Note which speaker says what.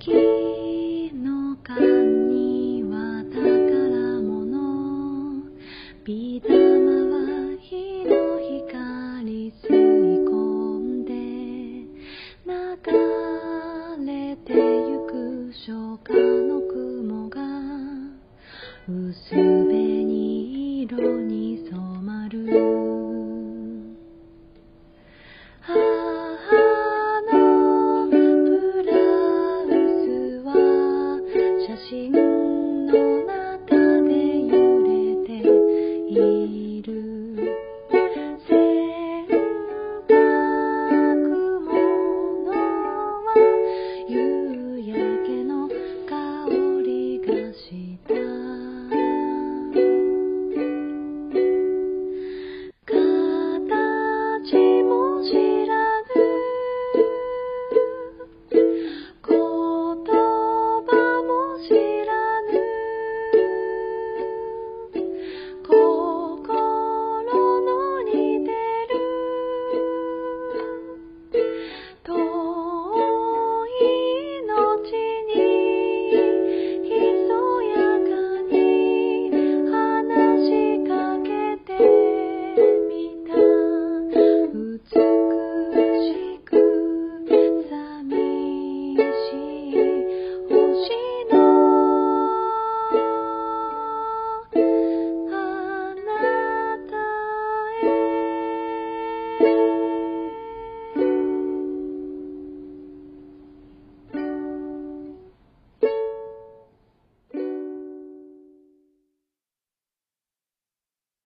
Speaker 1: 月の神は宝物。どなたで揺れている。